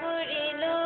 করিল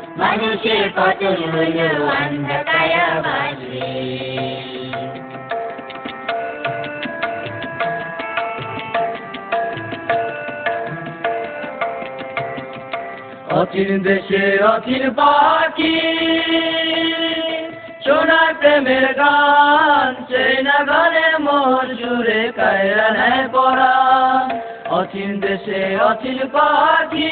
মানুষের পতন হইল অন্ধকারাবাসে অচিন দেশে অচিন পাখি, সোনার প্রেমের গান, সেই না গানে মোর জুড়ে কায়রা নেয় পড়া। অচিন দেশে অচিন পাখি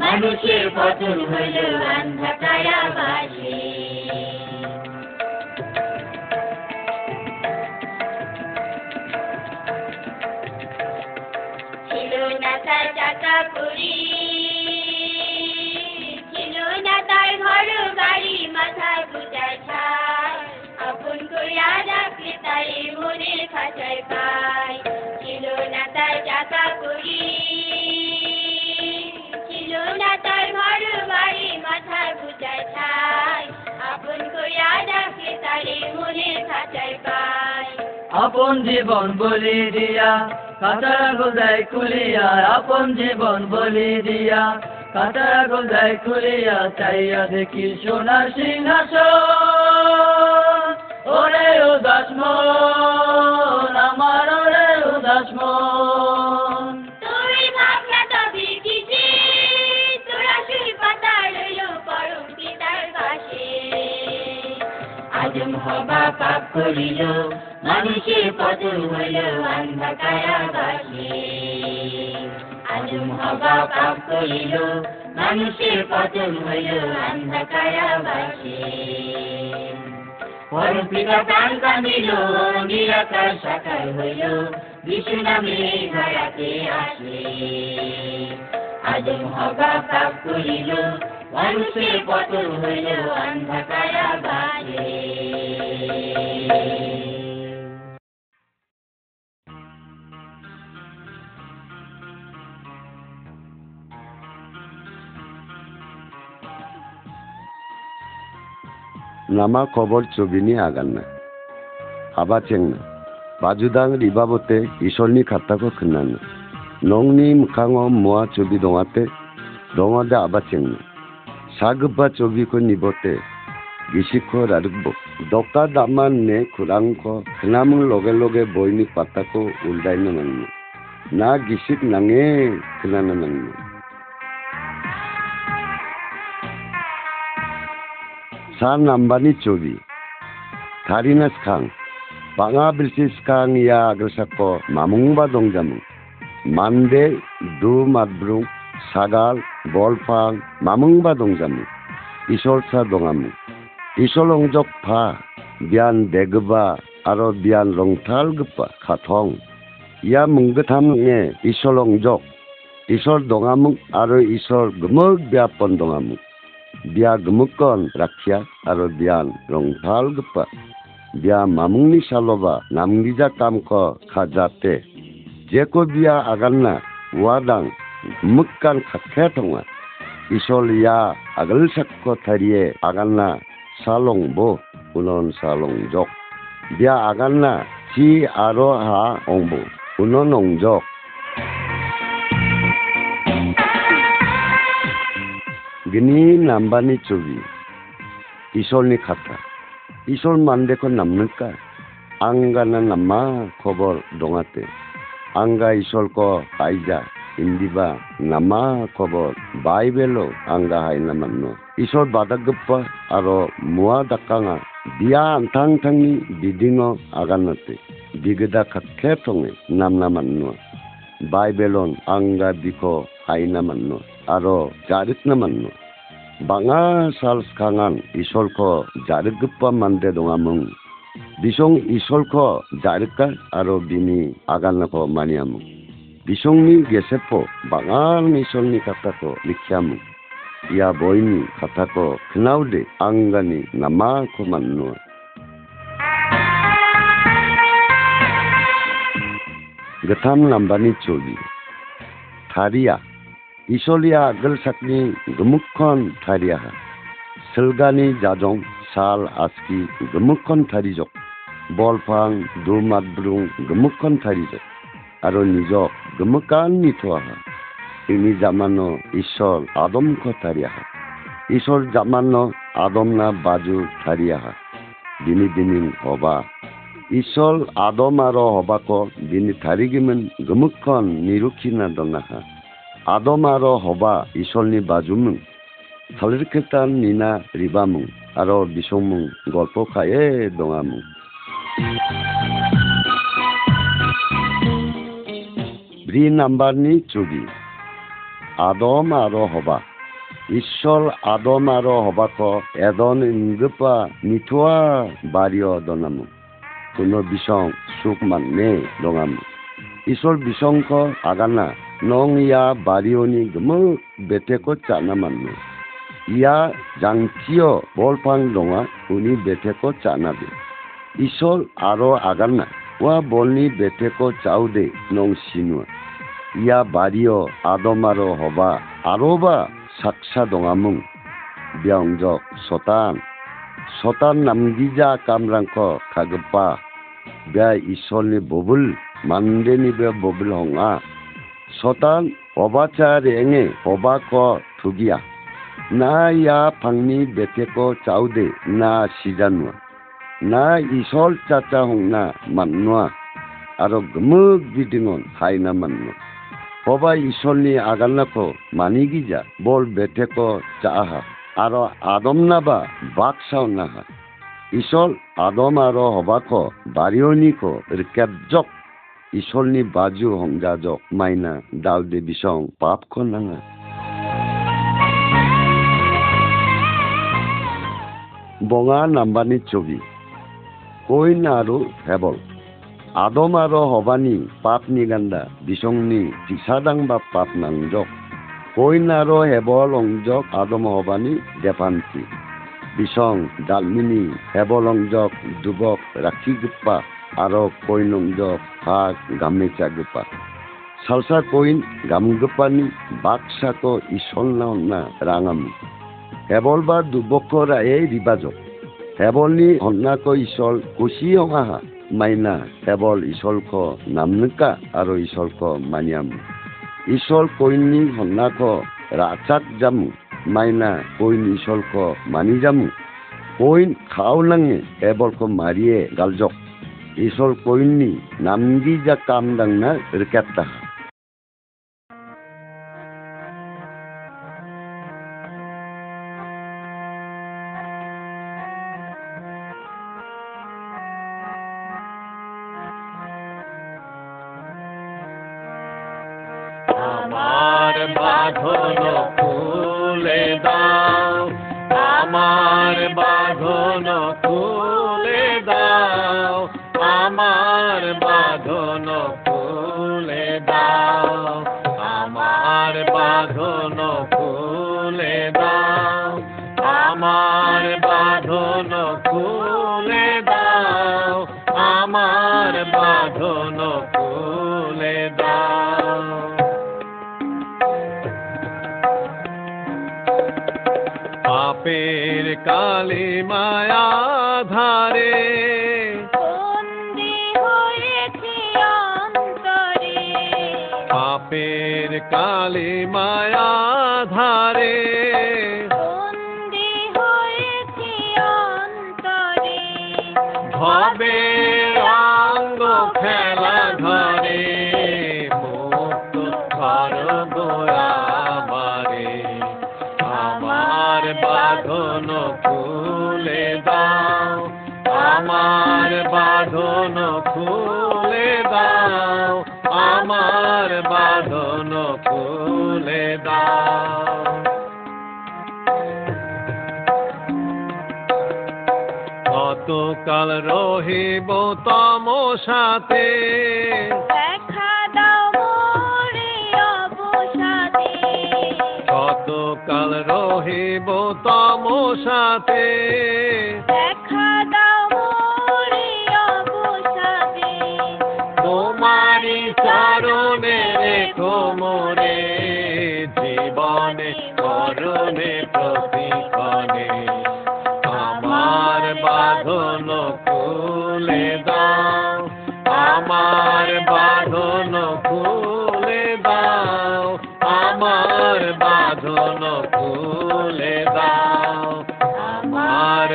মানুষের পতন হইল অন্ধকারাবাসে ছিল না তার টাকা করি ছিল না তার ঘর, বাড়ি মাথায় পূজার ছাই। আপন করিয়া রাখলে তাই মনের খাঁচায় পাই। ছিল না তার টাকা করি মাথায় পূজার ছাই আপন করিয়া রাখলে তারে মনের খাঁচায় পাই। আপন জীবন বলি দিয়া কাতারা গোদায় খুলিয়া, আপন জীবন বলি দিয়া কাতারা গোদায় খুলিয়া, চাইয়া দেখি সোনার সিংহাসন। ওরে উদাস মন, আমার ওরে উদাস মন। হবা পাপ করিল মানুষের পতন হইল অন্ধকারাবাসে। আদম হবা পাপ করিল মানুষের পতন হইল অন্ধকারাবাসে। পরম পিতা প্রাণ কাঁদিল নিরাকার সাকার হইল, বিষ্ণু নামে ধরাতে আসে। আদম হবা পাপ করিল মানুষের পতন হইল অন্ধকারা বাজে। নামা খবর চবিনি আগান্না। আবা চেংনা। বাজুদাং রিবাবতে ঈশ্বরনি খাতাকো খন্নান নংনি মুখাঙ মোয়া চবি দোঁয়াতে দোঙাদে আবা চেংনা। 사급바 쪽이고 니보테 기시코 라르보 독다 담만네 쿠랑코 그나물 로겔로게 보이니 빠따코 울다이나만니 나 기식 낭에 그나나만니 산 남바니 쪽이 다리나스캉. 방아빌시스캉 야 그러셨고 마몽바 동자몽. 만데 두 마브룽 사갈 볼팡, 마뭉바 동자무, 이솔사 동아무, 이솔옹족 파, 미안 대그바, 아로 미안 롱탈그바, 카통, 이야 뭉긋함에 이솔옹족, 이솔 동아묵, 아로 이솔 금억 비아번 동아묵, biya gemukon rakyat aro biyan rongtal gepa biya mamungni saloba namgija kamko khajate jeko biya aganna wadang 묵간 카케통아 이솔리 아 아글삭코 타리에 아간나 살롱보 우논 살롱족 비아 아간나 지 아로하 옹부 우논 옹족 gini nambani chubi isolni khata isol mande ko namnuka anga na nama khobor dongate anga isol ko paija indiba nama khobor baibelo anga haina manno isol badagappa aro mua dakanga biya antang tangi bidingo aganate bigeda khakke tonge namna manno baibelon anga biko haina manno aro jaritna manno banga sals kangan isolko jarigpa mande dongamung bisong isolko jarika aro bini aganako maniamung bisongni gesepo bangal ni solni kata ko likhyamu ya boini kata ko knaude angani nama ko mannu gatham lambani chogi thariya isolia gal sakni gumukkon thariya selgani jajong sal aski gumukkon thari jok bolpang durmat brung gumukkon thari jok আৰু নিজক মকান্বিত আহা ইনি জামানো ঈশ্বর আদম কথারি আহা ঈশ্বর জামানো আদম না বাজু থারি আহা দিনি দিনি হবা। ঈশ্বর আদম আর হবাক দিনি থারিগিমেন নিরুখি না দনাহা। আদম আর হবা ঈশ্বর ঈশ্বরনি বাজুমুন। থালির খেতান নিনা রিবামুং আর বিসমুং গল্প খায়ে দোয়ামু Thank you. બ્રી નંબરની চুরি আদম আৰু হবা। ঈশ্বর আদম আৰু হবাক এদন ইন্দুপা নিথুয়া বাড়িও দনাম। কোনো বিষং সুখ মানে দঙাম। ঈশ্বর বিচংক আগানা, নং ইয়া বাৰীয়নি বেটেক চানা মানু। ইয়া জাংচিয় বলফাং দঙা, উনি বেটেক চানা দে। ঈশ্বর আরও আগানা, ৱা বলনি বেটেক বেটেকত চাওদে নং সিনুয়া 이야 마리오 아도마로 호바 아로바 삭사 동아뭉 명적 소탄 소탄 남기자 감랑코 가급바 배 이솔니 보불 만데니 배 보불 홍아 소탄 오바차 랭에 오바코 두기야 나야 방니 베테코 자우데 나 시잔누아 나 이솔 짜짜 홍나 만누아 아로 금흑 비딩온 하이나 만누아 Ia bario adomaro hoba aroba saksa dongamung. Biangjok sotan. Sotan namgija kamrangko kagpa. Bia isolni bobul mandeni be bobul honga. sotan obacha renge obako tugia na ya pangni beteko chaude na sijanwa na isol chacha hongna manwa aro আদম আৰু হবানী পাপ নিগান্দা বিচংনি তিচাডাং বা পাপ নাংজক coin আৰু হেবল অংজক আদম হবানী দেপান্তি বিচং ডালমিনী হেবল অংজক ডুবক ৰাখি গোপা আৰু কইন অংজক ফাগ গামেচা গোপা চালচা কইন গামগোপানী বাক চাক ইচল নাওনা ৰাঙামি হেবল বা ডুবকৰ এই বিভাজক হেবলনি হন্যাক ইচল কুচি অঙাহা আদম আৰু হবানি পাপ নিগান্দা বিসংনি টিসাদাং বা পাপ নাংজক কইন আৰু হেবল অংজক আদম হবানি দেপান্তি বিসং ডালমিনি হেবল অংজক দুবক ৰাখি গোপ্পা aro koinongjok hak gamechagipa salsa koin gamgipani baksako isolnaonna rangam hebolba dubokora ei ribajok hebolni honnako isol kusi ongaha maina hebol isolko namnuka aro isolko maniam isol koinni honnako rachak jamu maina koin isolko mani jamu koin খাওনাঙে হেবলko মারিয়ে গালজক isol koinni namgija kamdangna rikatta আমার কালি মায়া ধারে। ভবে অঙ্গ খেলা ধরে মুক্ত কর গোয়াবারে আমার বাঁধন খুলে দাও আমার কতকাল রহিব তম সাথে। দেখা দাও মোরে অবসাদে। কতকাল রহিব তম সাথে। দেখা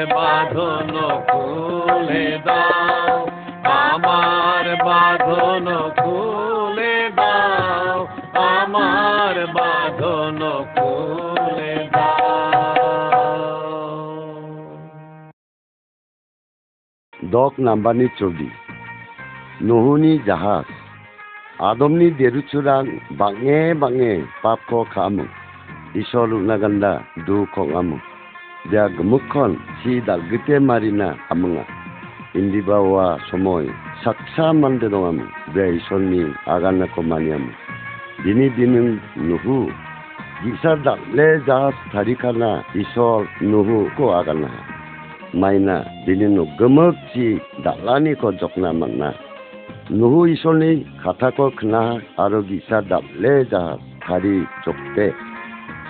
বাঁধন খুলে দাও, আমার বাঁধন খুলে দাও, আমার বাঁধন খুলে দাও। দক নাম্বানি চবি নহুনি জাহাজ, আদমনি দেরুচুরাং, বাঙে বাঙে পাপ খ খামু, ঈশ্বর উনাগান্ডা দু খামু। dia gemukon si dal gete marina amenga indibawa somoi saksa mande dongam dia isonni agana komaniam dini dinin nuhu gisa dal le jas tarikana isol nuhu ko agana maina dini nu gemuk si dalani ko jokna manna nuhu isolni kata ko kena aro gisa dal le jas 다리 족대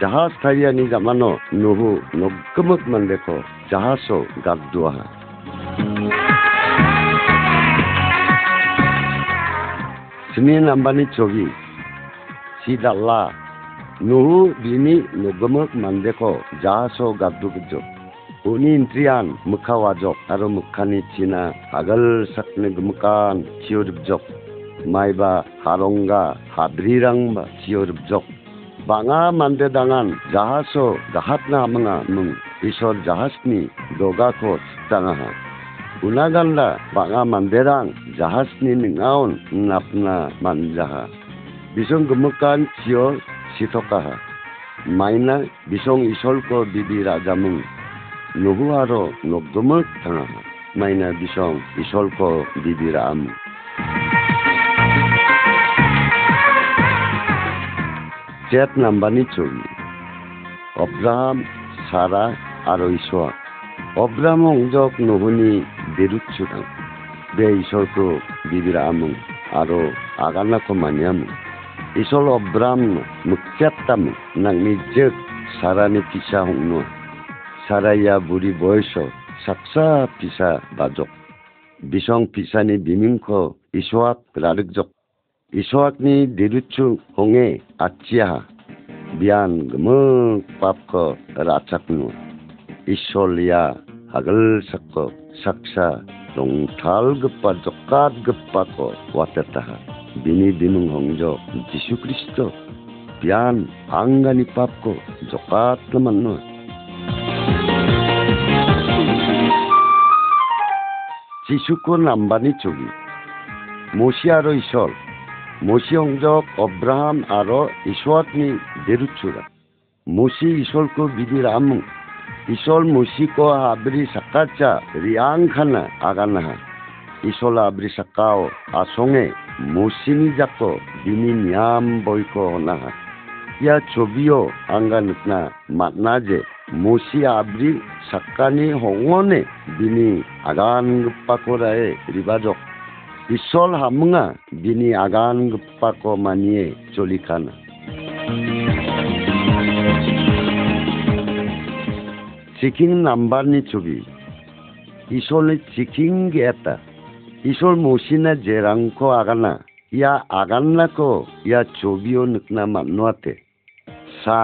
자하스타리아니 자마노 노후 노끄뭇 만데코 자하소 각두아하 스니엔 안바니 쪽이 시달라 노후 비니 노끄뭇 만데코 자하소 각두그죠 उनि इन्ट्रियान मुखावा जक आरो मुखानि चिना आगोल साकनो गोमकान चियोरबजक माइबा हारंगा हाद्रिरांबा चियोरबजक बाङा मान्दे दाङान जाहासो जाहातना माङा मुं इसोर जाहाजनि दगाखौ दाङाहा उना गान्दा बाङा मान्देरां जाहाजनि नोङाउन नापना मानजाहा बिसं गोमोकान सियो सिथकाहा माइना बिसं इसोरखौ बिबि राजामुं नुहु आरो नगदमोक थाङाहा माइना बिसं इसोरखौ बिबि रामु jet নাম্বানি চলি। অব্রাহাম, সারা আরও ঈশ্বর অব্রাহাম অংজক নহুনি বেরুচ্ছুরাং বে ঈশ্বরকো বিবিরামুং আরও আগানাকো মানিয়ামুং। ঈশ্বর অব্রাহাম মুখ্যাত্তামু নাংনি জেক সারানি পিসা হংনো। saraya buri boyso saksa pisa bajok bisong pisani bimingko iswak rarikjok इसोरनि दिरुचुक हङे आथिया बियान papko पापखौ राचाकनु इसलिया hagel sakko saksa dongtal gepa jokat gepa ko watetaha. Bini binung hongjo Yesus Kristo. Pian anggani papko jokat temanno Yesus ko nambani chugi mosiaro isol মসি অংজক অব্রাহাম আর ঈশ্বর নি দেরুচুরা মসি ঈশ্বর কো বিধি রাম। ঈশ্বর মসি কো আবরি সাকাচা রিয়াং খানা আগানাহা ঈশ্বর আবরি সাকাও আসঙে মসিনি জাক বিনি নিয়াম বৈক নাহা ইয়া ছবিও আঙ্গা নিতনা মাতনা যে মসি আবরি সাকানি হংনে বিনি আগান পাকরায়ে রিবাজক ईश्वर हामुङा बिनि आगान गुप्पाखौ मानियै जलिखाना চিকিং নাম্বারনি ছবি ঈশ্বরনি চিকিং গেতা ঈশ্বর মৌসিনা জেরাংক আগানা ইয়া আগান্নাকো ইয়া ছবিও নুকনা মানোয়াতে সা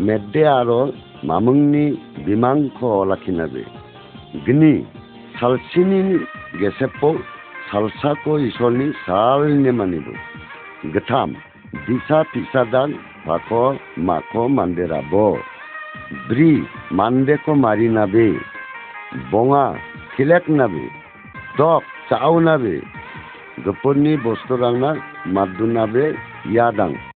মেদ্দে আরও মামুংনি বিমাংক লাখিনাবে Gani সালসিনি গেসেপো gini salsini gesepo salsako isolni salne manibu getham disa pisadan pako mako manderabo bri mandeko marinabe bonga kilek nabe dok chau nabe goponni bostorangna madunabe yadang ধন্যবাদ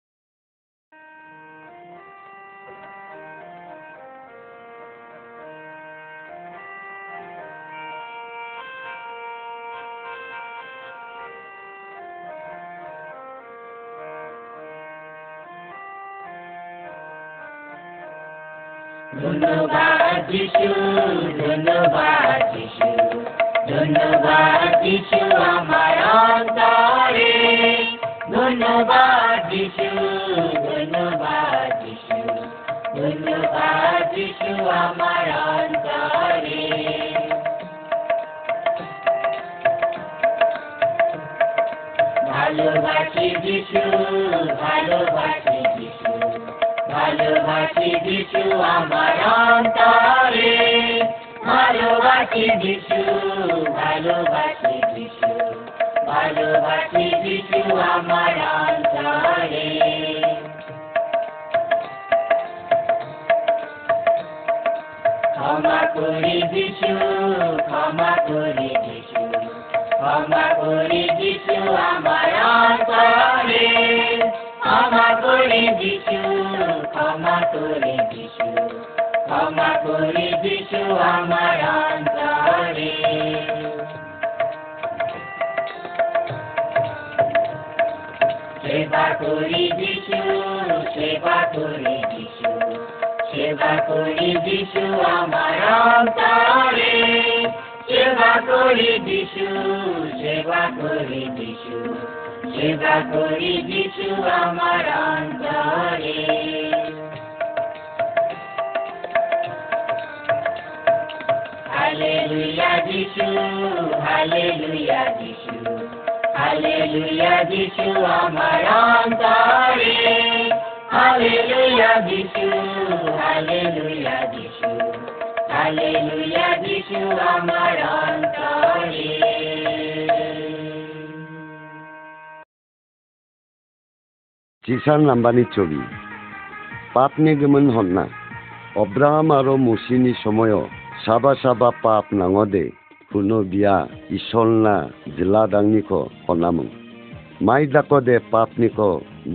করি যিশু, ক্ষমা করি যিশু, ক্ষমা করি যিশু আমার অন্তরে ক্ষমা করি যিশু, ক্ষমা করি ক্ষমা করি আমার অন্তরে সেবা করি যিশু, সেবা করি সেবা করি যিশু আমার অন্তরে, সেবা করি যিশু সেবা করি যিশু সেবা করি যিশু আমার অন্তরে। হালেলুয়া হালেলুয়া হালেলুয়া আমার অন্তরে, হালেলুয়া হালেলুয়া যিশু হালেলুয়া যিশু আমার অন্তরে। চিসান লাম্বানি ছবি। পাপনি গেমন হন্না অব্রাহাম আরও মুসিনি সময় সাবা সাবা পাপ নাঙদে। কোনো বিয়া ইসলনা জিলা দাংনিক হনামুং। মাই দাকদে পাপনিক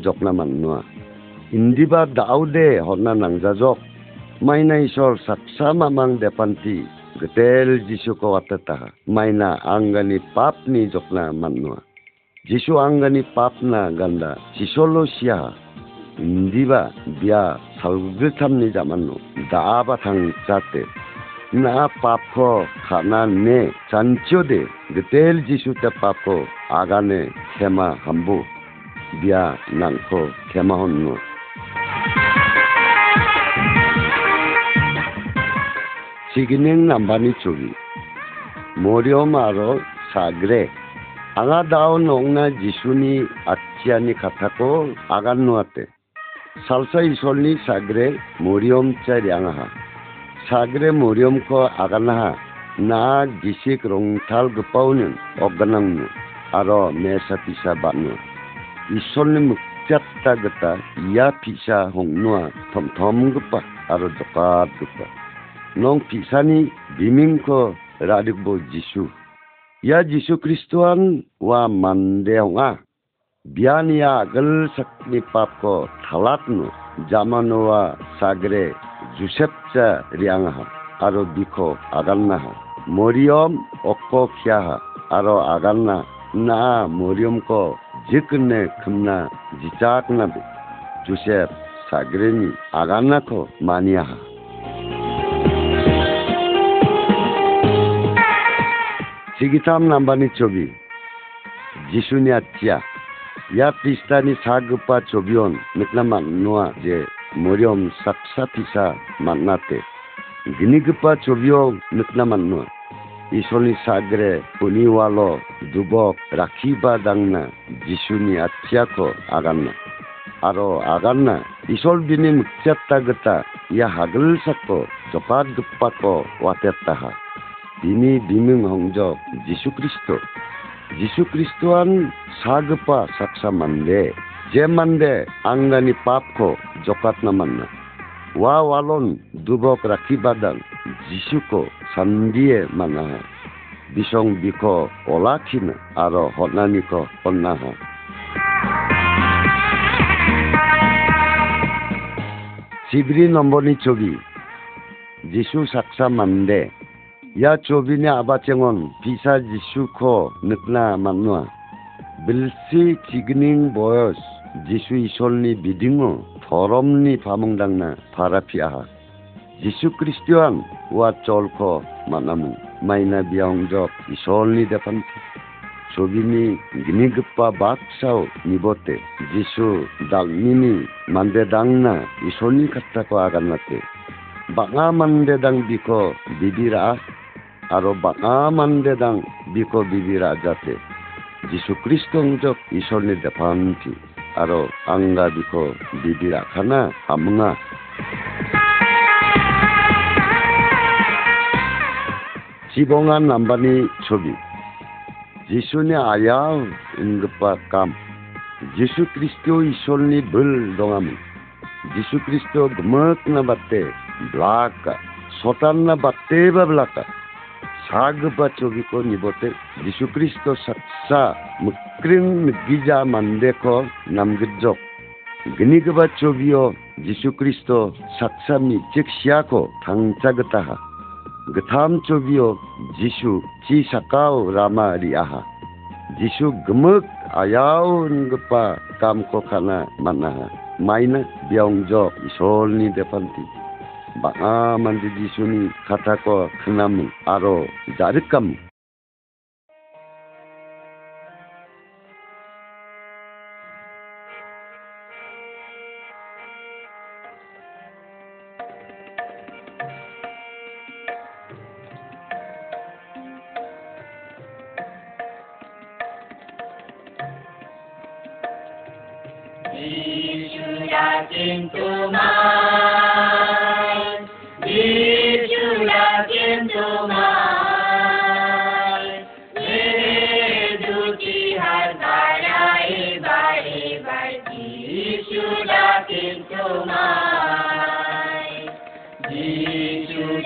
জপনা মান্নুয়া। indiba daude hona nangjajok maina isor saksa mamang depanti getel jisu ko atata maina angani papni jokna manwa jisu angani papna ganda sisolo sia indiba bia salgu thamni jamanu daaba thang jate na pap ko khana ne chancho de getel jisu ta pap ko agane khema hambu bia nangko khema honnu signing ambanichuri. Morio maro sagre. Anga dao nongna jisuni atchiani katako agannuate. 살사 이솔니 사그레 모리엄 짜량하 사그레 모리엄 코 아가나하 나 지식 롱탈 그파우는 어가낭누 아로 메사 피사 바누 이솔니 묵짝다 그다 이야 피사 홍누아 톰톰 그파 아로 조카 그파 नों को बिमिंख रादिबो जीशु या जिसु ख्रिस्टान वा मानदेवा बियानिया गल शक्ति पाप को थलातनु जामानोवा सागरे जुसेप्च रियांगा आरो बिखो आगन्ना हा मरियम अक्को ख्या आरो आगन्ना ना मरियम को जिकने खमना जिचाकना जुसेप सागरेनी आगन्ना को मानिया हा be jusep sagreni aganna ko mania sigitam nambani chobi jisuni atya या पिस्तानि सागुपा चोबियन मिटना माननुआ जे मरियम साक्सा पिसा माननाते ginigipa chobio nukna manno isoni sagre puniwalo dubok rakhiba dangna jisuni athiako aganna aro aganna isol bini mukchatta gata ya hagel sakko jopat gupako watettaha bini biming hongjok jisu kristo. Jisu kristoan sagpa saksa mande je mande angani papko jokatna manna wa walon dubok rakibadang jisuko sandie manaha. Bisong biko olakina aro hotnaniko onnaha. Sibri nomboni chobi jisu saksa mande ya chobi abachengon aba pisa jisu ko nukna manwa bilsi chigning boyos jisu isolni bidingo thoromni phamungdangna pharapi aha jisu kristian wa cholko manamu maina biang jok isolni depan chobini gnigpa baksao nibote jisu dalmini mande dangna isolni katta ko aganate banga mande dang biko bibira 이솔니 데판티 조비니 기니급바 박사오 니보테 지수 달미니 만데당나 이솔니 카타코 아간나테 바가 만데당 비코 비비라 아로 바가 만데당 비코 비비라 자테 지수 그리스도적 이솔니 데판티 aro angga biko bibira kana amunga 지봉한 남반이 초비 지수니 아야 응급바 감 지수 그리스도 이솔니 불 동암 지수 그리스도 그먹나 바테 블라카 소탄나 바테 바블라카 사그바 초비코 니보테 지수 그리스도 saksa mukring nagija mandeko namgijok ginigiba chobio jisu kristo saksa mi chiksiako thangchagataha gatham chobio jisu chi sakao rama riaha jisu gemuk ayau ngpa kam ko kana manaha maina biongjo isolni depanti baa mandi jisuni kata ko khnam aro jarikam 지주라 बाङा मानजी जिसुनि खाताको खानामु आरो जारिकम to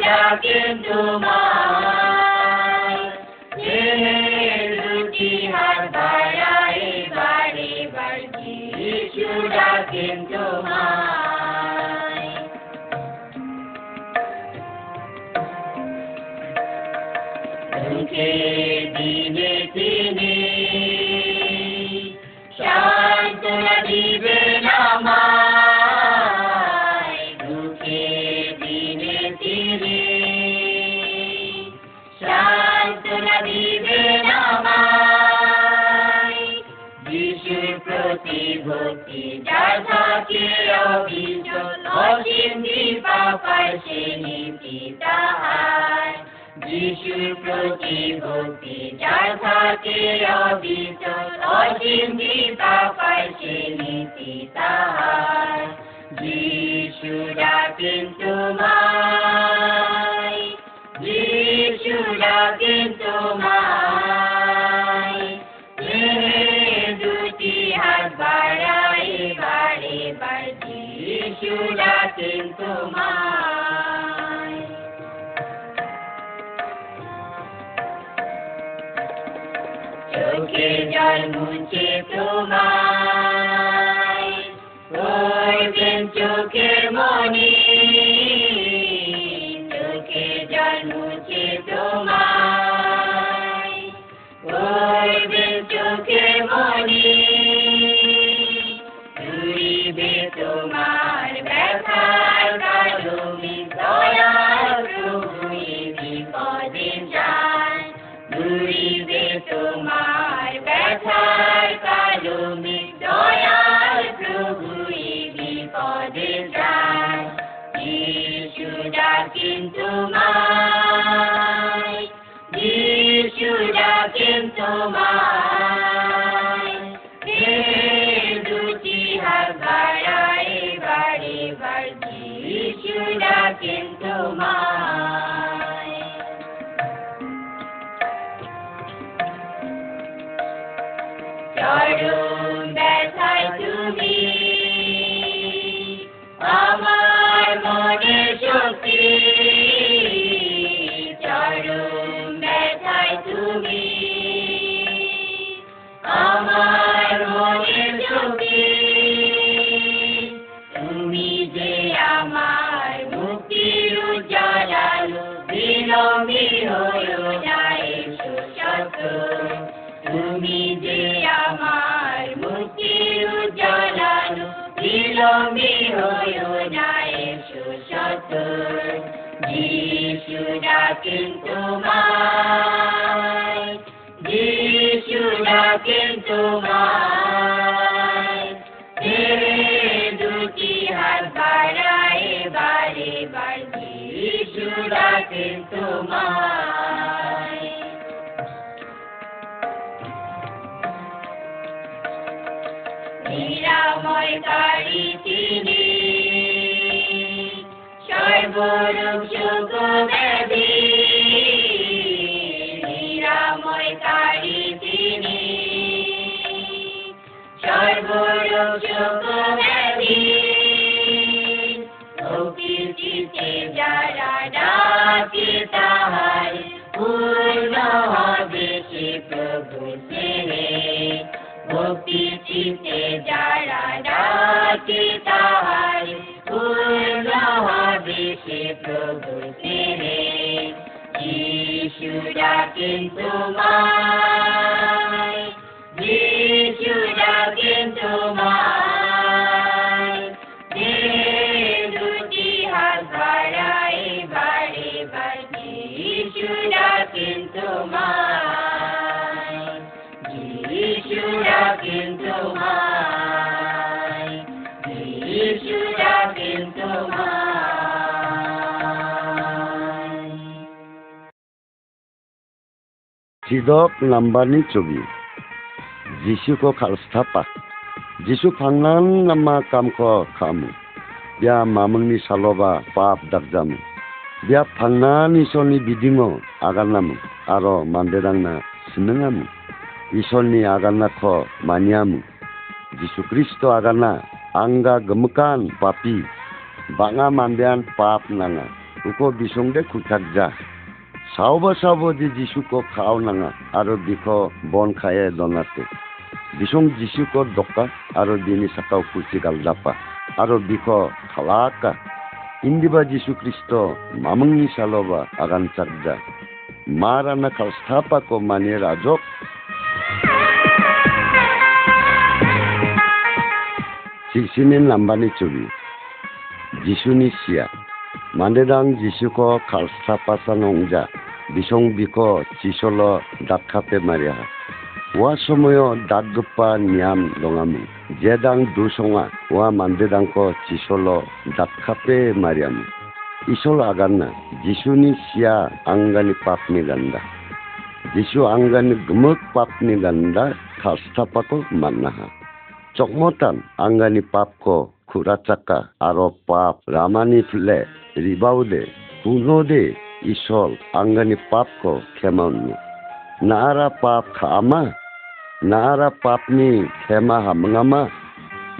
Kumai into Kumai बीजा अ তোমায় যিশু ডাকেন তোমায়। ডাকেন তোমায়। যিশু ডাকেন তোমায়। দুটি হাত বাড়ায় বারে বার যিশু ডাকেন তোমায়। নিরাময়কারী তিনি। সর্বরূপ Jidok nambani cumi. Jisu ko kal setapa. Jisu pangan nama kam kamu. Dia mamang ni saloba pap darjamu. Dia pangan nisoni so ni bidimo agar namu. Aro mandirang na senengamu. nisoni ni agar na maniamu. Jisu Kristo agarna angga gemukan papi. Banga mandian pap nana. Uko bisung dek kucak. Kutakja. সাওবা সাবদি যিশুকো খাও নাঙা, আৰু বিখ বন খায়ে দনাতে বিসং যিশুকো দকা আৰু বিনি সাকাও কুচি গাল জাপা আৰু বিখ খালাকা। ইন্দিবা যিশু খ্রিস্ট মামংনি সালবা আগান চাকজা মারানা খাল স্থাপাকো মানে রাজক সিক্সিনি নাম্বানি ছবি যিশুনি সিয়া मानोदां जिसुखौ खालसा पासा नंजा बिसं बिखौ चिसल' दाखापे मारिया वा समय दागोपा नियाम दङामोन जेदां दुसङा वा मानदेदांखौ चिसल' दाखापे मारियामोन इसोल आगानना जिसुनि सिया आंगानि पापनि गान्दा जिसु आंगानि गोमोक पापनि गान्दा खालसापाखौ माननाहा चकमतान आंगानि पापखौ खुराचाका आरो पाप रामानि फिले ರಿಬಾವುಲೆ ತುನೋದೆ ಇಸೋಲ್ ಅಂಗನಿ ಪಾಪ್ಕೊ ಕ್ಷಮನ್ನು ನಾರ ಪಾಪ್ ಖಾಮ ನಾರ ಪಾಪ್ನಿ ಕ್ಷಮ ಹಮಗಮ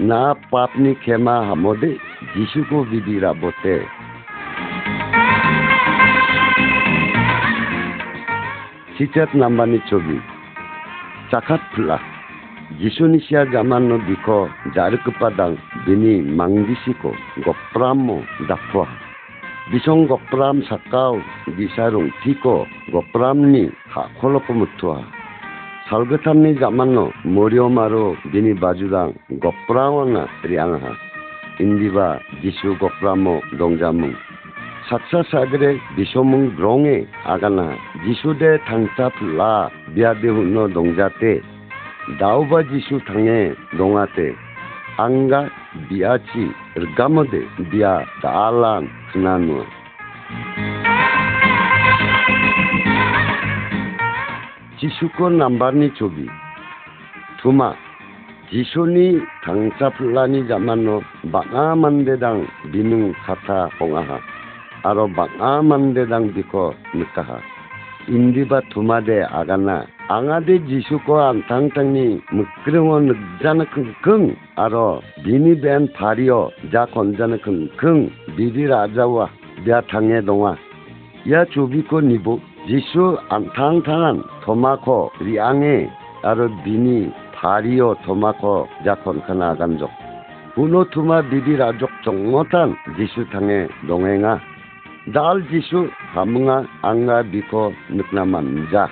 ನಾ ಪಾಪ್ನಿ ಕ್ಷಮ ಹಮೋದೆ যিশুকো বিদিরা বটে সিচাত নাম্বানি ছবি চাকাত ফুলা যিশুনিসিয়া জামান্ন দিক জারকুপাদাং, বিনি মাংদিসিকো গপ্রাম্য দাফুয়া। bisong gopram sakau disarung tiko gopramni hakolo kumutua salgatamni jamano moriom aro dini bajudang gopramana riangha indiba jisu gopramo dongjamung saksa sagre bisomung gronge agana jisu de tangta pula bia dehuno dongjate dauba jisu tange dongate anga biachi rgamode bia dalan Sinanoa. 지수권 남반니 초비 두마 지손이 당사 플라니 자만노 바아만대당 비능 카타 홍아하 아로 바아만대당 비코 느카하 인디바 두마데 아가나 앙아데 지수코 안탕탕니 묵그릉어 늑자나 킁킁 아로 비니벤 파리오 자 건자나 킁킁 비비 라자와 벼탕에 동아 야 조비코 니보 지수 안탕탕한 토마코 리앙에 아로 비니 파리오 토마코 자콘카나 간족. 부노투마 비비 라족 종모탄 지수탕에 동행아 dal jisu hamunga anga biko nukna manja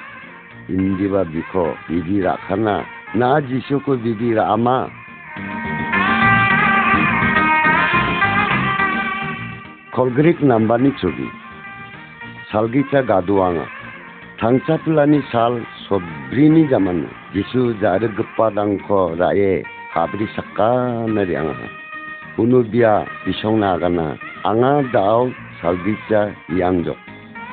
indiba biko bibi rakhana na jisu ko bibi ama. Kolgrik nambani chobi salgita gaduanga thangchaplani sal sobrini zaman jisu jar gpadangko rae habri sakana rianga unubia bisongna gana anga dao 살기자 양적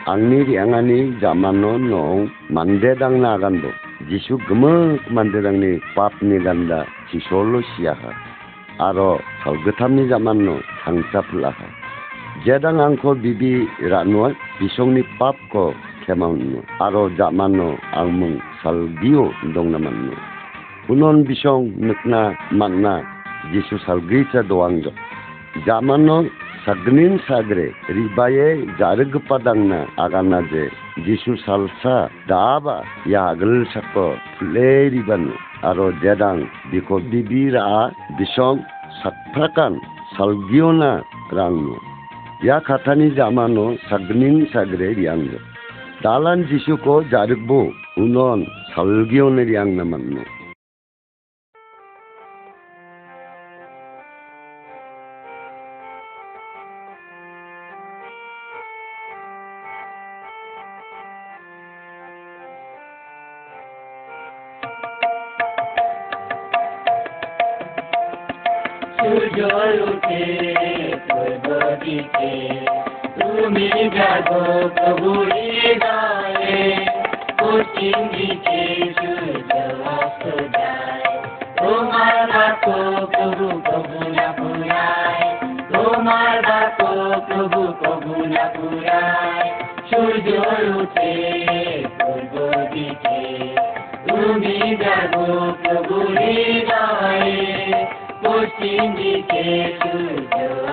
악니 양아니 자만노 만데당 나간도 지수 그먹 만데당니 밥니 간다 지솔로 시야하 아로 살그탐니 자만노 상사플라하 제당 앙코 비비 라누아 비송니 밥코 케마운노 아로 자만노 앙몽 살기오 동나만노 우논 비송 늑나 만나 지수 살기자 도왕적 자만노 સગનીન સાગરે રીબાએ જારગ પદંગના આગાના જે જીસુ salsa દાબા યા આગલ સકો ફ્લે ribbon આરો જેડાંગ દીકો દીબી રા દિશોંગ સફ્રકન સલગીઓના રાંગનો યા ખાતાની જામાનો સગનીન સાગરે રિયાંગ દાલાન જીસુકો જારગબો ઉનોન સલગીઓને રિયાંગના મનનો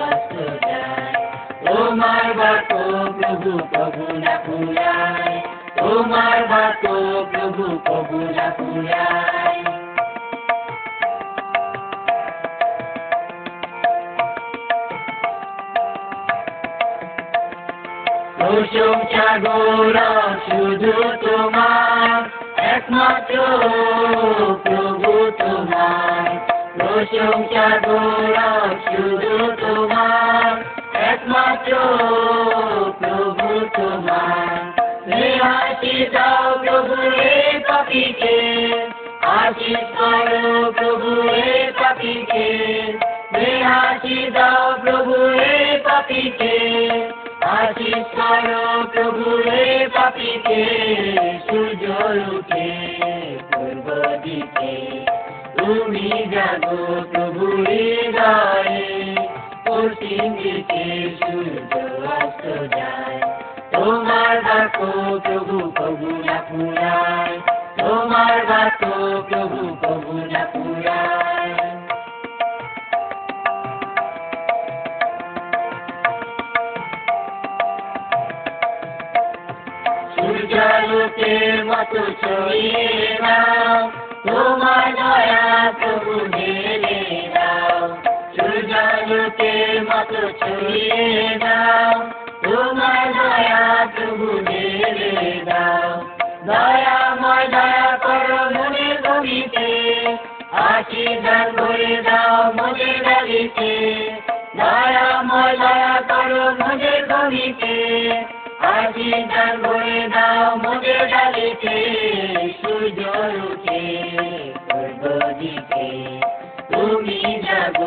অস্ত তোমার বাক্য প্রভু প্রভু না পুরায় তোমার বাক্য প্রভু প্রভু না পুরায় প্রশংসা গৌরব শুধু তোমার একমাত্র প্রভু তোমার প্রশংসা গৌরব শুধু তোমার, একমাত্র প্রভু তোমার। হাসি দাও প্রভু রে পাপিকে আশিস করো প্রভু রে পাপিকে। হাসি দাও প্রভু রে পাপিকে আশিস করো প্রভু রে পাপিকে। সূর্য পূর্ব দিকে। তুমি জাগো প্রভু হৃদয়ে পশ্চিম দিকে সূর্য অস্ত যায়। তোমার বাক্য প্রভু প্রভু না পুরায় তোমার বাক্য প্রভু প্রভু না পুরায় সূর্যালোকে মতো ছড়িয়ে দাও তোমার দয়া প্রভু ঢেলে দাও সূর্যালোকে মতো ছড়িয়ে দাও। তোমার দয়া প্রভু ঢেলে দাও, দয়াময় দয়া করো মনে গমিতে আশীর্বাদ করে দাও মনে ডালিতে দয়াময় দয়া করো মনে গমিতে আশীর্বাদ করে দাও মনে সূর্য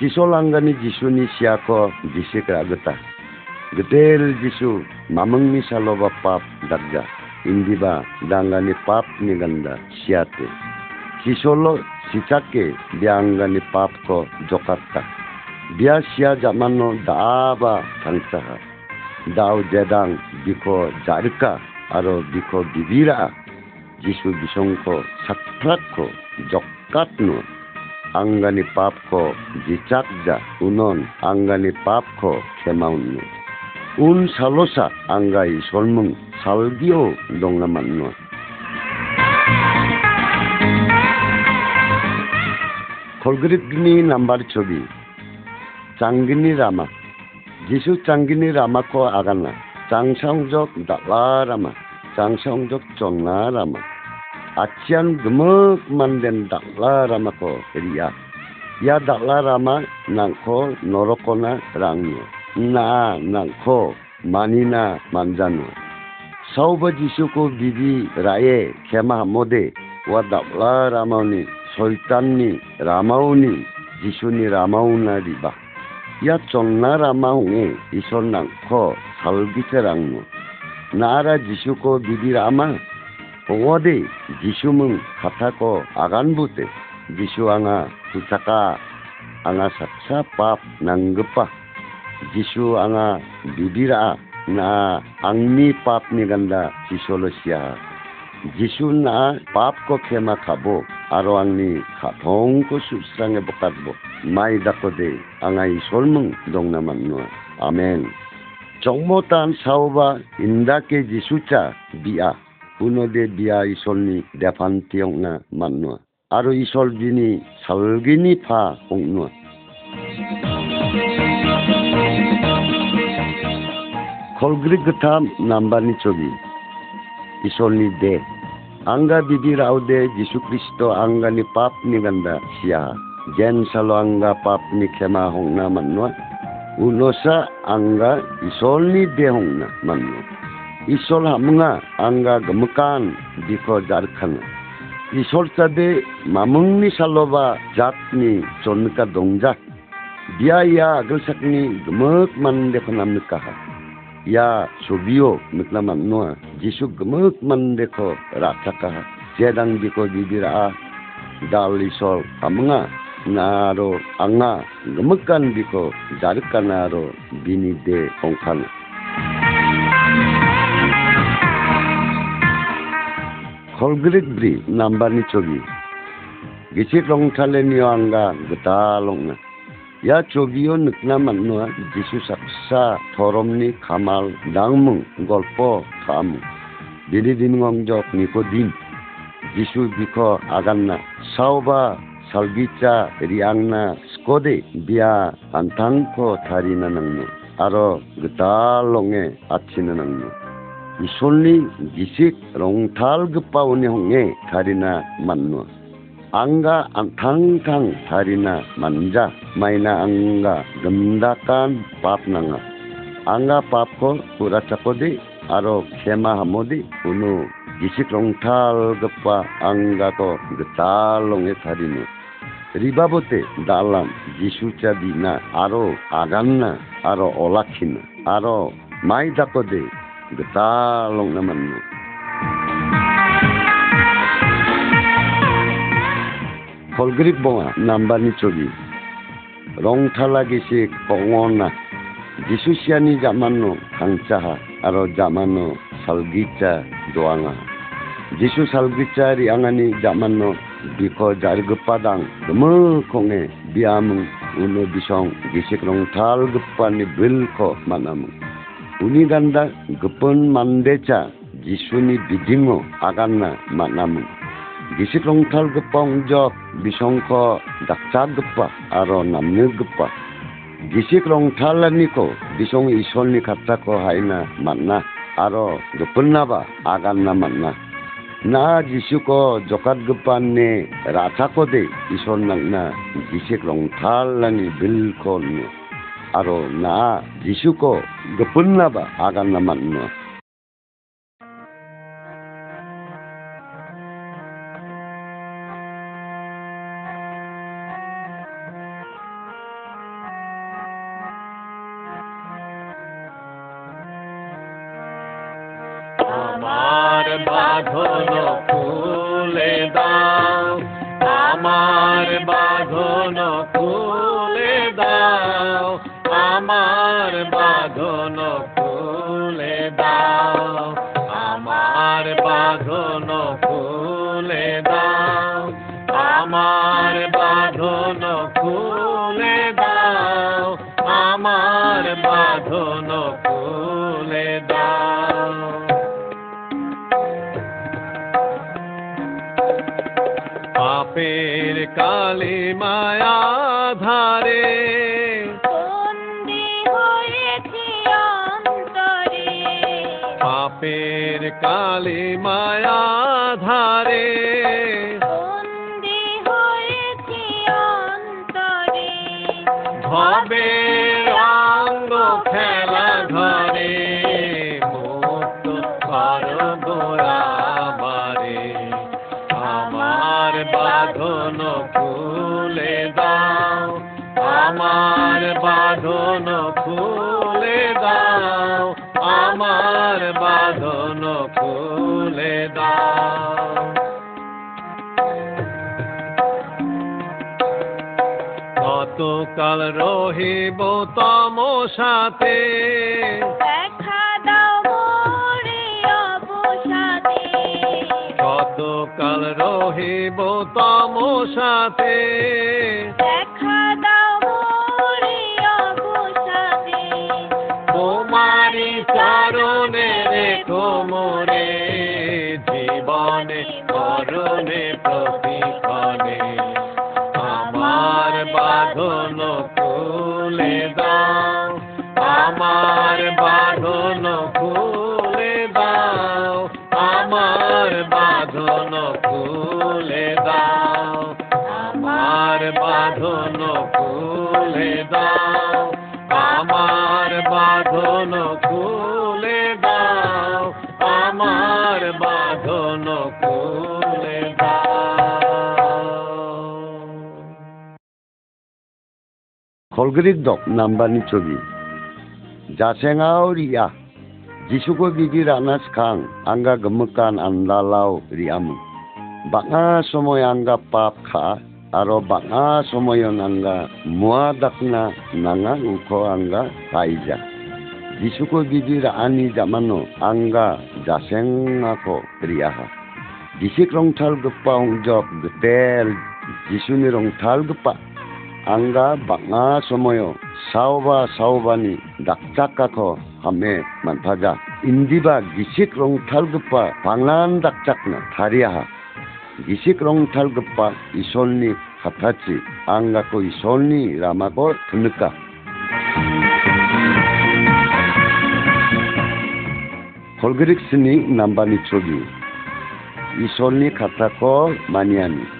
jiso langgani jisu ni siako jisi ke ageta gedel jisu mamang ni saloba pap dagga indiba danggani pap ni ganda siate kisolo sichake bianggani pap ko jokarta dia sia jamano daaba tangsaha dao jedang biko jarika aro biko bibira jisu bisongko satrakko jokatno angani papko jicakja unon angani papko kemaunno un salosa anggai solmung salgio dongnamanno kolgribni nambar chobi changini rama jisu changini rama ko agana changsangjok dala rama changsangjok chonna rama Acian gemuk manden dakla ramako keria. Ya dakla rama nangko norokona rangnya. Na nangko manina manjana. Sauba jisuko bibi raye kema mode wa dakla ramani soitanni ramauni jisuni ramauna riba. Ya conna rama unge ison nangko salgite rangno. Nara jisuko bibi rama 코 비비라마 봉어데 지슈문 카타코 아간부테 지슈앙아 두차카 앙아 삭사 밥 낭급파 지슈앙아 비비라 나 앙미 papni ganda 지솔로시아 지슈나 papko khema khabo aro angni khathongko susrange bokatbo mai dakode anga isolmung dongnamanno amen 정모탄 사오바 인다케 지수차 비아 우노데 비아 이솔니 데판티용나 만누아 아로 이솔비니 설기니 파 옥누아 콜그리 그탐 남바니 초비 이솔니 데 anga bibi raude Yesus Kristo anga ni pap ni ganda siya gen salo anga pap ni kema hong na manwa unosa ईश्वर हामुङा आंगा गमकान दिखो झारखंड इसोल चादे मामुंगनि सालोबा जातनि चनका दंजा दिया या अगल सकनि गमक मान देखो नाम कहा या सुबियो मतलब मानो जिसु गमक मान देखो राता कहा जेदांग दिखो बिबिरा दाल इसोल हामुङा 나로 앙아 너무간 비코 자르까나로 비니데 옹칸 holgrik bri nambani chogi gisik long thale ni anga gata long na ya chogi chogio nukna manno jisu saksa thoromni kamal dangmung golpo tham dini din ngongjok niko din jisu biko aganna sauba salgicha riangna skode bia antangko tharina nangno aro gdalonge achina nangno isolni gisik rongthal gpauni honge tharina manno anga antangtang tharina manja maina anga gamdakan pap nanga anga papko pura chakode aro khema hamodi unu gisik rongthal gpa anga ko gdalonge tharino ribabote dalam jisucha dina aro aganna aro olakhina aro mai dakode Getalong naman mo. Polgrip bonga nambani chogi. Rong thala gisi pongona. Jisusiani jamano kangcaha aro jamano salgica doanga. Jisu salgica ri angani jamano biko jari gepadang demel konge biamun uno bisong gisik rong tal gepani bilko manamung. uni ganda gepun mandeca jisuni bidingo aganna manamung gisik rong tal gepong jok bisongko dakca gepa aro namne gepa gisik rong talaniko bisong isolni kattako haina manna aro gepun naba aganna manna 나 지슈고 조카급반네 라차코데 이손낭나 지식롱 탈랑이 빌코노 아로 나 지슈고 그뿐나바 아간나 만 aro na jisuko gepun na ba akan naman no কালি মায়া কতকাল রহিব তম সাথে দেখা দাও মোরে অবসাদে। কতকাল রহিব তম সাথে দেখা দাও মোরে অবসাদে। তোমারি চরণে রেখো মোরে আমার বাঁধন খুলে দাও, আমার বাঁধন খুলে দাও, আমার বাঁধন খুলে দাও, আমার বাঁধন খুলে দাও, আমার বাঁধন খুলে দাও। 콜그 jasengaw ria jisuko gigi ranas kang angga gemekan andalau riamu. Banga yang angga pap aro aro semua yang angga muadakna nanga uko angga kaija jisuko gigi raani jamano angga jasengako riaha. Rong rongtal gepa hongjop getel jisuni rongtal gepa. Angga banga somoyo sauba saubani dakjakako hame manpaja indiba gisik rongtalgepa pangan dakjakna tariaha gisik rongtalgepa isolni hatachi angako isolni ramako tunuka 홀그릭스니 남바니 쪽이 이솔니 카타코 마니아니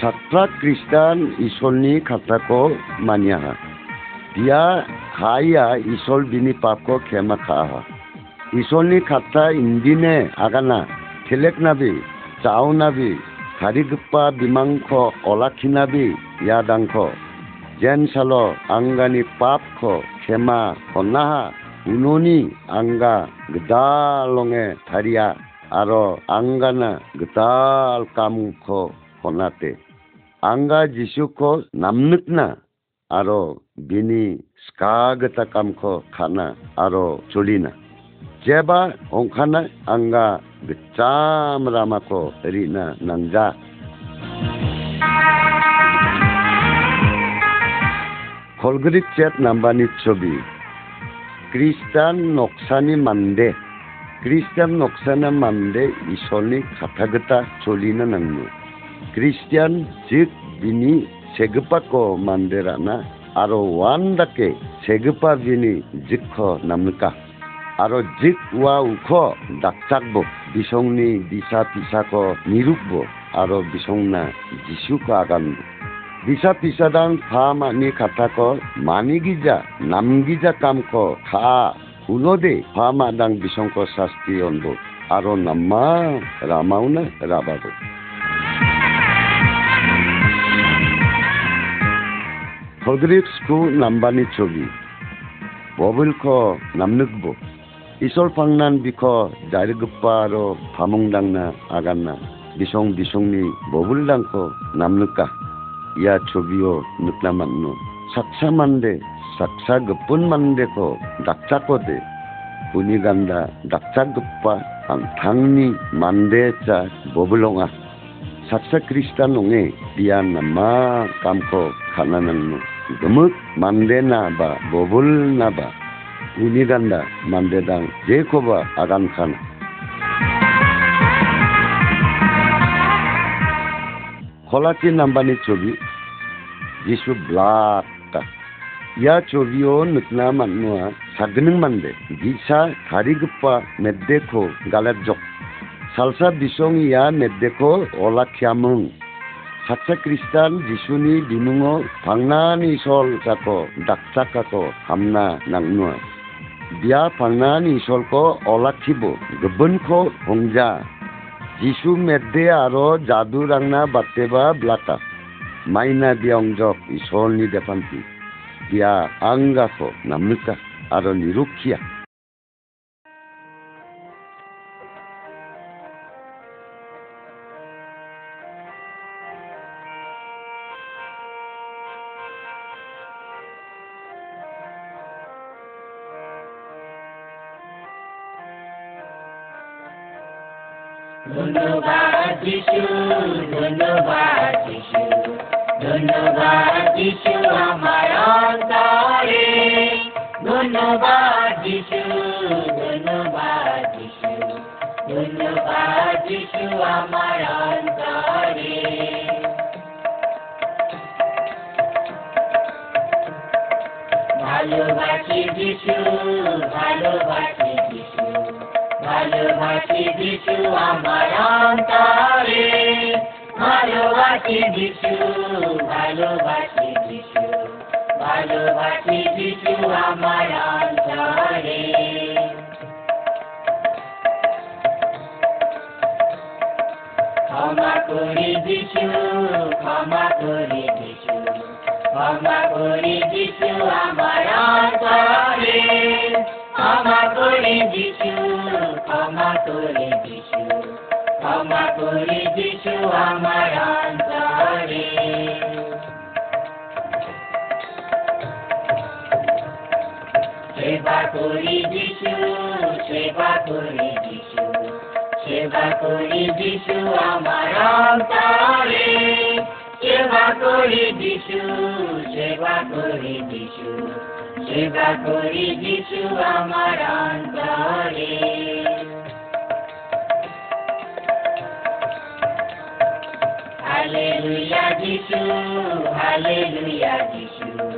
सातफ्रा खृष्टान इसोरनि खाथाखौ मानिया दिया हाया इसोर बिनि पापखौ खेमा खाहा इसोरनि खाथा इन्दिने आगाना थेलेकनाबि जावनाबि हारिगप्पा बिमांख अलाखिनाबि यादांख जेन साल आंगानि पापख खेमा हन्नाहा उननि आंगा गोदालङे थारिया आरो आंगाना गोदाल कामुख হনাতে anga gedalonge tharia aro angana gedal kamko honate anga jisuko namnukna aro bini skagata kamko khana aro chulina jeba ongkhana anga gcham ramako rina nangja holgrik chat nambani chobi খ্রিস্টান নকশানি মানদে খ্রিস্টান নকশানা মানদে ইসলনি খাথাগতা চলিনা নাংনো খ্রিস্টান জিক বিনি সেগপাko manderana aro wandake segpa bini jikho namnuka aro jik wa ukho dakchakbo bisongni bisa pisako nirukbo Christian jik bini segpa ko manderana aro wanda ke segpa bini jikho namka aro jik wa ukho dakchakbo bisongni disa tisa ko nirukbo aro bisongna jisu ko aganbo দিশা পিসাদাং খা মানি খাতাক মানি Giza নাম Giza কাম ক খা হুলো দে খা মাদাং বিশঙ্ক শাস্তি অন্দ আরও নাম্মা রামাও না রাবাদো 사급분 만데코 낙자코데 분이간다 낙자급바 당니 만데자 버블롱아 saksa kristan onge dia nama kamko gemuk mandena ba bobol naba ini danda mandedang jekoba agan kan kolati nambani cobi jisu blak ya cobi o nukna manua sagening mande. Bisa hari gupa meddeko galat jok. Salsa bisong ya meddeko olak yamung binungo pangnani sol jako dakchakako hamna nangnua dia pangnani sol ko olakhibo gebun ko hongja jisu medde aro jadu rangna batteba blata maina biangjok isolni depanti dia angga ko namnuka aro nirukia ধন্যবাদ ধন্যবাদ যিশু ধন্যবাদ যিশু ধন্যবাদ যিশু, আমার অন্তরে। ভালোবাসি যিশু ভালোবাসি যিশু ভালোবাসি যিশু, আমার অন্তরে। ভালোবাসি যিশু, ভালোবাসি ভালোবাসি যিশু আমার অন্তরে। ক্ষমা করি যিশু ক্ষমা করি যিশু ক্ষমা করি যিশু আমার অন্তরে। ক্ষমা করি যিশু ক্ষমা করি যিশু ক্ষমা করি যিশু আমার অন্তরে। সেবা করি যিশু, সেবা করি যিশু আমার অন্তরে। সেবা করি যিশু, সেবা করি যিশু, সেবা করি যিশু আমার অন্তরে। হালেলুয়া যিশু হালেলুয়া যিশু,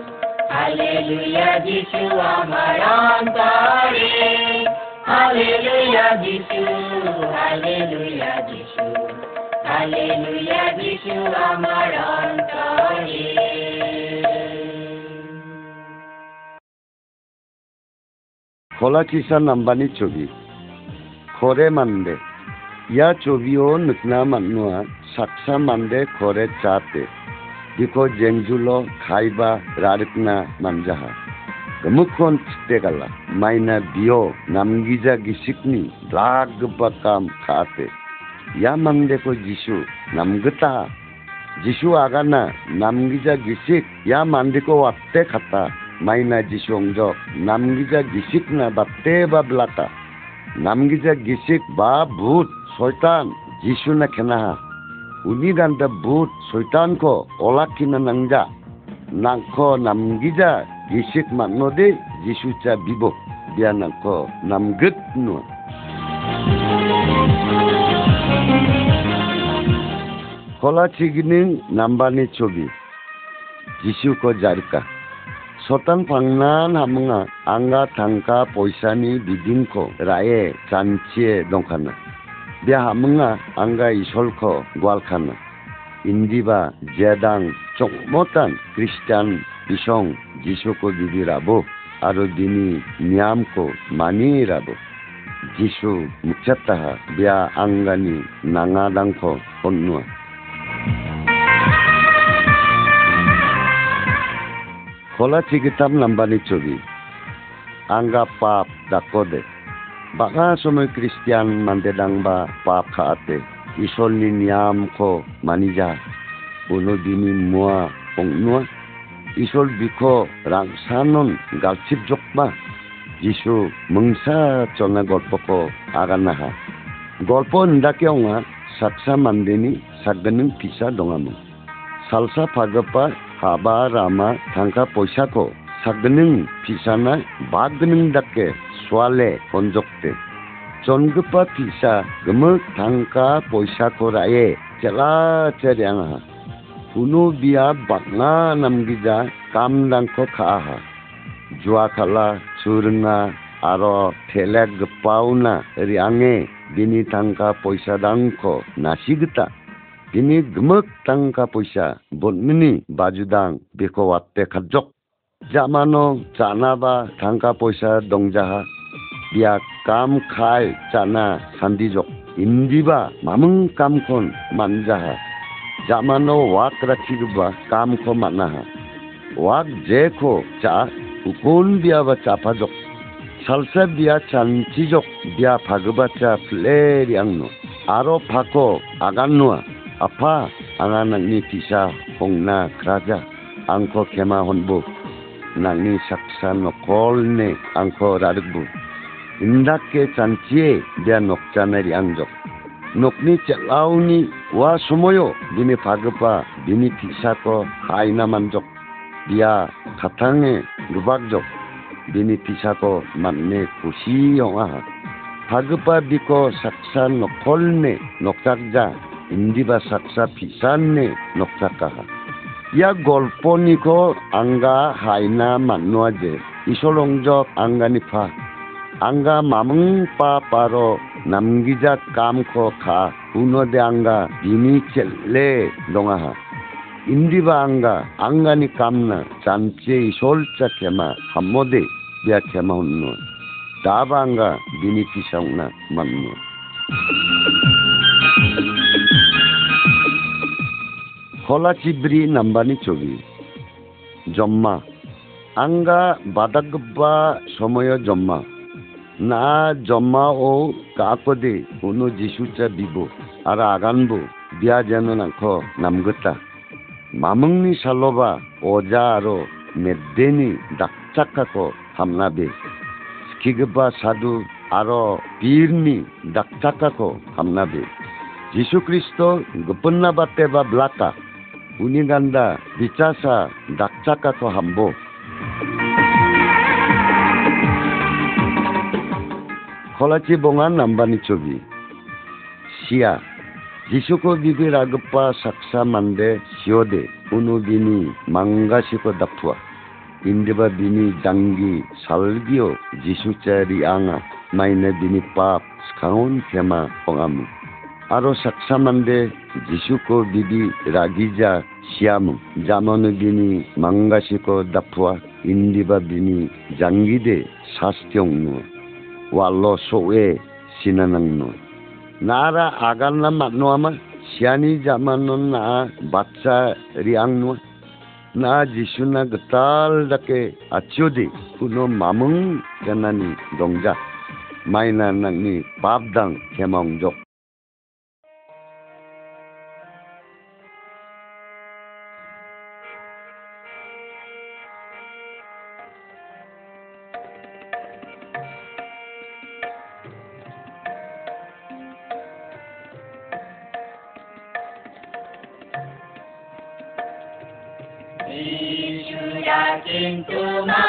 হালেলুয়া আমার অন্তরে। Hallelujah, Jesus. Hallelujah, Jesus. Hallelujah, Jesus. Amar খোলা কিষান ছবি খরে মানবে ইয়া ছবিও নুকনা মানুয়া সাকসা মানবে খরে চাতে দেখো জেংজুলো খাইবা রারকনা মানজাহা मुखन टेगला माइना बियो नामगिजा गिसिकनि द्लागबा काम खाते या मामदेको जिसु नामगता जिसु आगाना नामगिजा गिसिक या मंदे को वाते खाता माइना जिसु अंजो नामगिजा गिसिक ना बात्ते बा ब्लाता नामगिजा गिसिक बा भूत शैतान जिसु ना खेनाहा उन्हीं गान्दा भूत शैतान को ओलाकी ओलाखिना नंजा नांको नामगिजा শয়তান যিশু না খেনাহা উনি গান্তা ভূত শৈতানকো অলাক্ষিনা নাংজা নাংখ নামগিজা গিসিক মানদে যিশুচা বিব বিয়া নাংখ নামগত নুয়া কলা চিগিনিং নাম্বানি ছবি যিশুকো জারকা শতান ফাংনান হামুঙা আঙ্গা থাংকা পয়সানি বিদিনকো রায়ে চানচিয়ে দंखाना Bia hamunga angga isolko gwalkhana. Indiba jedang chokmotan Christian bisong Jisoko bibirabo aro dini niamko manirabo. Jisu muchataha bia anggani nangadangko onnua. Kola cikitam nambani cobi. Angga pap dakode. Baka somoy Christian mandedang ba pap kaate. Isol ni niyam ko manija. Uno dini mua pongnua. Isol biko rangsanon galchip jokba. Jisu mengsa chona golpo ko aganaha. Golpo ndake onga saksa mandeni sagganung pisa dongamu. Salsa pagapa haba rama tangka poisako sagganung pisana bagganung dake swale konjokte. 전급바 피사 금을 단 কোনো বিয়াত বাটনা নামগিজা কাম দাংক খা জুয়া খালা চুরনা আরো ঠেলেক পাওনা রিয়াঙে বিনি টাঙ্কা পয়সা দাংক নাসিগতা बिनि गमक टंका पैसा बोनमिनि बाजुदां बेखौ आत्ते खाजक जामानो जानाबा थांका पैसा दंजाहा बिया काम खाय जाना सान्दिजक इन्दिबा मामुं कामखन मानजाहा જામાનો વાક રાખી કામ કો માના वाक जेखो चा उकुन दिया बचा फाजो सलसे दिया चांचिजो दिया फागबाचा फ्लेर यांगनो आरो फाको आगानुआ अफा आंगा नंगनि फिसा हंना क्राजा आंखो खेमा हनबु नंगनि साक्सा नखलने आंखो रारुगबु इंदाके चांचिए दिया नकचानेर यांगजो nokni chelauni wa sumoyo bini pagpa bini phisa ko haina manjok dia khatange rubakjo bini phisa ko manne khushi yonga pagpa biko saksa nokolne noktakja hindi ba saksa phisanne noktaka ya golponi ko anga haina manwa je isolongjo angani pha riangno aro phako agannoa apa anganang ni tisa hongna kraja angko kema honbo nangni saksa nokolne angko radugbu indake chanchie dia nokchana riangjok nokni chelauni wa sumoyo bini phagpa bini tisako haina manjok dia khatange rubagjok bini tisako manne kusi yonga না জমা ও কাকদে কোনো যিশুচা বিব আর আগানবো বিয়া যেন নাখ নামগতা মামংনি সালবা অজা আরও মেদ্দেনি ডাকচাকাক হামনাবে সিকিগবা সাধু আরও পীরনি ডাকচাকাক হামনাবে যিশু খ্রিস্ট গোপন্না বাতে বা ব্লাকা উনি গান্দা বিচাসা ডাকচাকাক হামবো Kolachi bongan nambani chobi. Sia. Jisuko bibi ragpa saksa mande siode unu bini mangasiko dapua. Indiba bini jangi salgio jisu cari anga maine bini pap skangon kema pongamu. Aro saksa mande jisuko bibi ragija siamu jamanu bini mangasiko dapua indiba bini jangide sastyong nu. walo soe sinanang no nara agan na matno ama siani zaman na baca riang no na jisu na getal dake acudi kuno mamung kanani dongja. Mainan nang ni pabdang kemong jok. কিন্তু না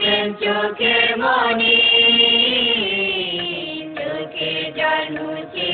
জীবন চোখে মনে চোখে জানুছি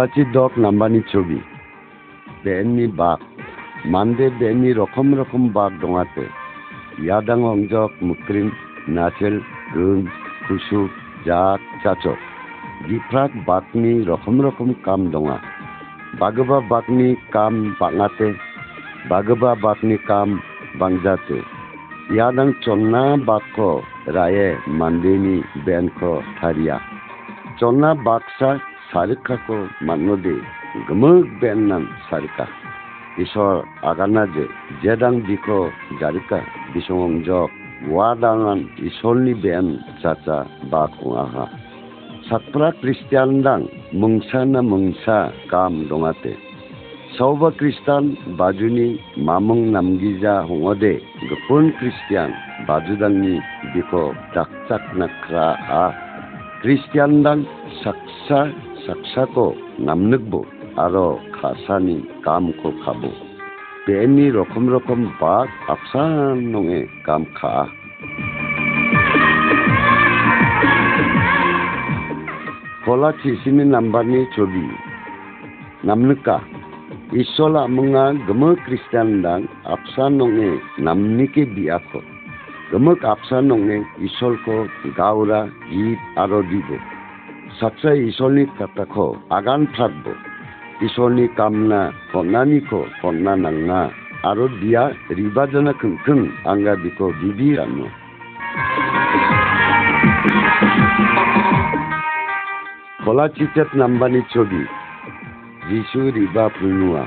গলাচি doc নাম্বানি ছবি। বেননি বাঘ। মানদে বেননি রকম রকম বাঘ ডঙাতে। ইয়াদাং অংজক, মুক্রিম, নাচেল গুন খুশু জাক চাচক। বিফ্রাক বাঘনি রকম রকম কাম ডোঙা। বাগবা বাঘনি কাম বাঙাতে। বাগবা বাঘনি কাম বাংজাতে। ইয়াদাং চন্না বাঘ রায়ে মান্দেনি বেনক হারিয়া। চন্না বাক্সা Sarika কল মানুহ gemuk গমক sarika. নাম চাৰিকা ঈশ্বৰ আগানা diko জেদাং দিক জাৰিকা wadangan isoli ben caca baku aha. Satra Kristian dang mungsa na mungsa kam dongate. Sauba Kristian bajuni mamung namgiza hongode gepun Kristian bajudangni biko dakcak nakra a. Kristian dang saksa সাকসাকো নামনকবো, আরও খাসানি KAMCO খাব। বেনি রকম রকম বাক আফসান নঙে কাম খা। কলা চিসিনি নাম্বারনি ছবি নামনকা ইসলা মঙ্গা গম খ্রিস্টান দাং আপসা নঙে নামনিকে বিয়াখো। গমক আপসা নঙে ইসলকো গাওরা গীত আরও দিব। সাকসা ইসলনি কাতাখো আগান থাকব। ইসলনি কামনা কন্নানিখো কন্না নাঙ্গা আরও বিয়া রিবাজনা খংখং আঙ্গা বিকো বিবি রানো। খোলা চিচেত নাম্বানি ছবি। যিশু রিবা ফুলনুয়া।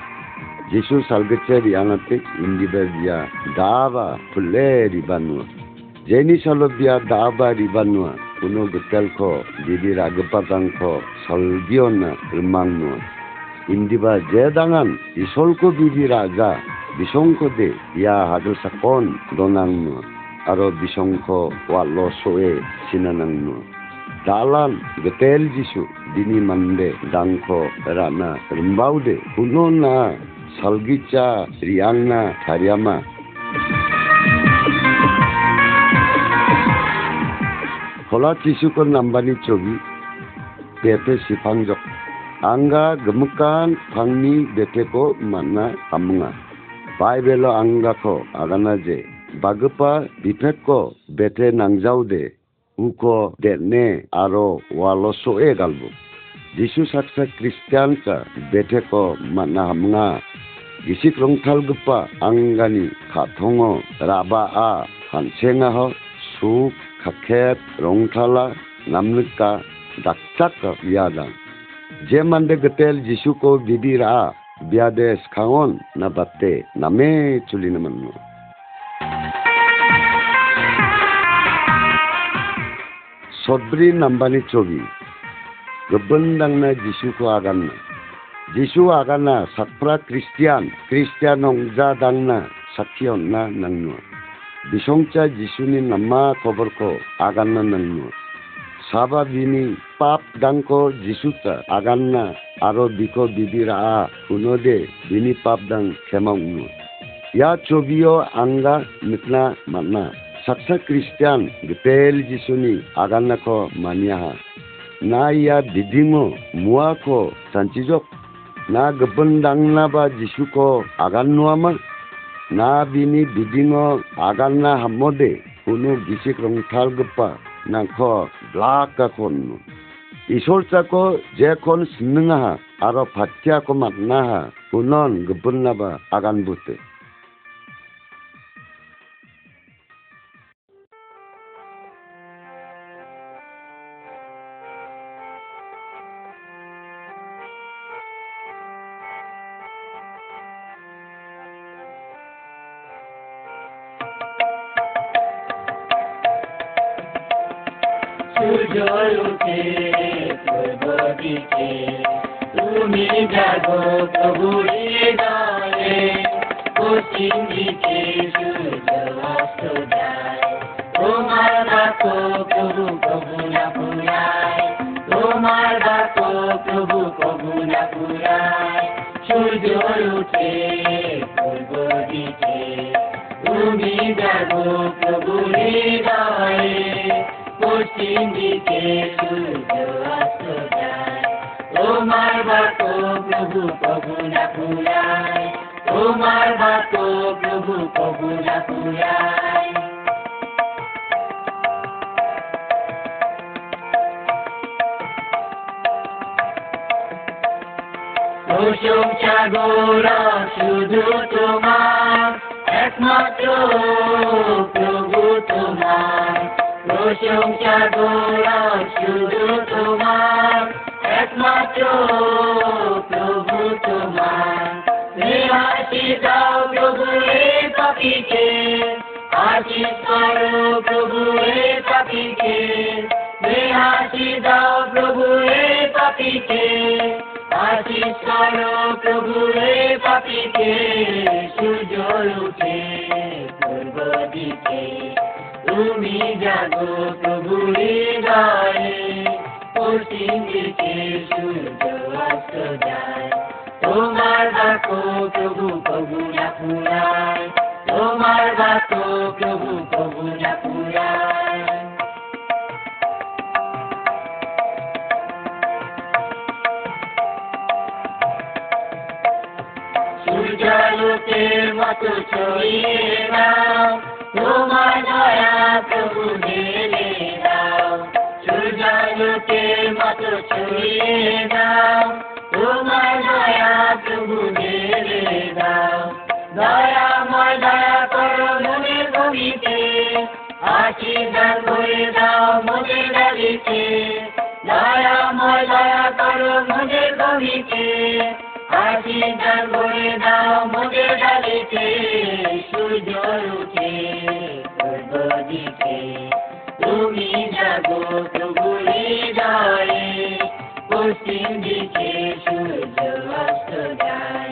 যিশু সালগেচে রিয়াঙাতে ইন্দিবা বিয়া দাবা ফুলে রিবানুয়া যেনি সালো বিয়া দাবা রিবানুয়া কোনো গেতেলখ দিদি রাগপাতাংখ সলগিয়না রিমাংনুয়া ইন্দিবা যে দাঙান ইসলকো বিবি রাজা বিশংখ দে ইয়া হাগল সাকন দনাংনুয়া আরও বিশংখ ওয়ালো সোয়ে সিনানাংনুয়া dalan, getel jisu, dini mande, dangko rana rembaude kunona salgica riangna tariama Kola cisukon nambani cobi Pepe sipangjok Angga gemukan pangni beteko mana kamunga Baibelo angga ko agana je Bagapa bipeko bete nangjaude uko detne aro waloso e galbo jisu saksa kristian ka bete ko mana hamnga gisik rongthal gupa angani khathongo raba a hansenga ho suk khakhet rongthala namnuka dakchak ka yada je mande getel jisu ko bibira biade skhangon na batte name chulina manno Sadri নাম্বানি ছবি গব্বন দাংনা যিশুকো আগান্না যিশু আগানা সাতপ্রা Christian Christian হংজা দাংনা সাক্ষী অন্না নাংনো বিসংচা যিশুনি নাম্মা খবরকো আগান্না নাংনো সাবা বিনি পাপ দাংকো যিশুতা আগান্না আরও বিকো বিবিরা আ কুনোদে বিনি পাপ দাং খেমাংনো ইয়া ছবিও আঙ্গা মিকনা Manna. Bidingo agan na hamode kuno gisik rong thal gepa na ko blaka konno isol chako je kon sinnaha aro phatya ko matnaha kunon gebenna ba agan bute সূর্য প্রশংসা গৌরব শুধু তোমার, একমাত্র প্রভু তোমার। প্রশংসা গৌরব শুধু তোমার, একমাত্র প্রভু তোমার। হাসি দাও প্রভু রে পাপিকে আশিস করো প্রভু রে পাপিকে। হাসি দাও প্রভু রে পাপিকে আশিস করো প্রভু রে পাপিকে সূর্য উঠে পূর্ব দিকে। তুমি জাগো প্রভু হৃদয়ে পশ্চিম দিকে সূর্য অস্ত যায়। তোমার বাক্য প্রভু প্রভু না পুরায় তোমার বাক্য প্রভু প্রভু না পুরায় সূর্যালোকের মতো ছড়িয়ে দাও। তোমার দয়া প্রভু ঢেলে দাও। সূর্যালোকের মতো ছড়িয়ে দাও। তোমার দয়া প্রভু ঢেলে দাও। দয়াময় দয়া করো মনের ভূমিতে আশীর্বাদ করে দাও মনের ডালিতে দয়াময় দয়া করো মনের ভূমিতে আজি গান বলে দাও মোদের ডালেতে সূর্য উঠে পূর্ব দিকে তুমি জাগো, তবু হৃদয়ে পশ্চিম দিকে সূর্য অস্ত যায়।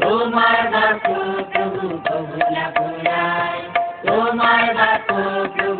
তোমার বাক্য প্রভু কবু না পুরায় তোমার বাক্য প্রভু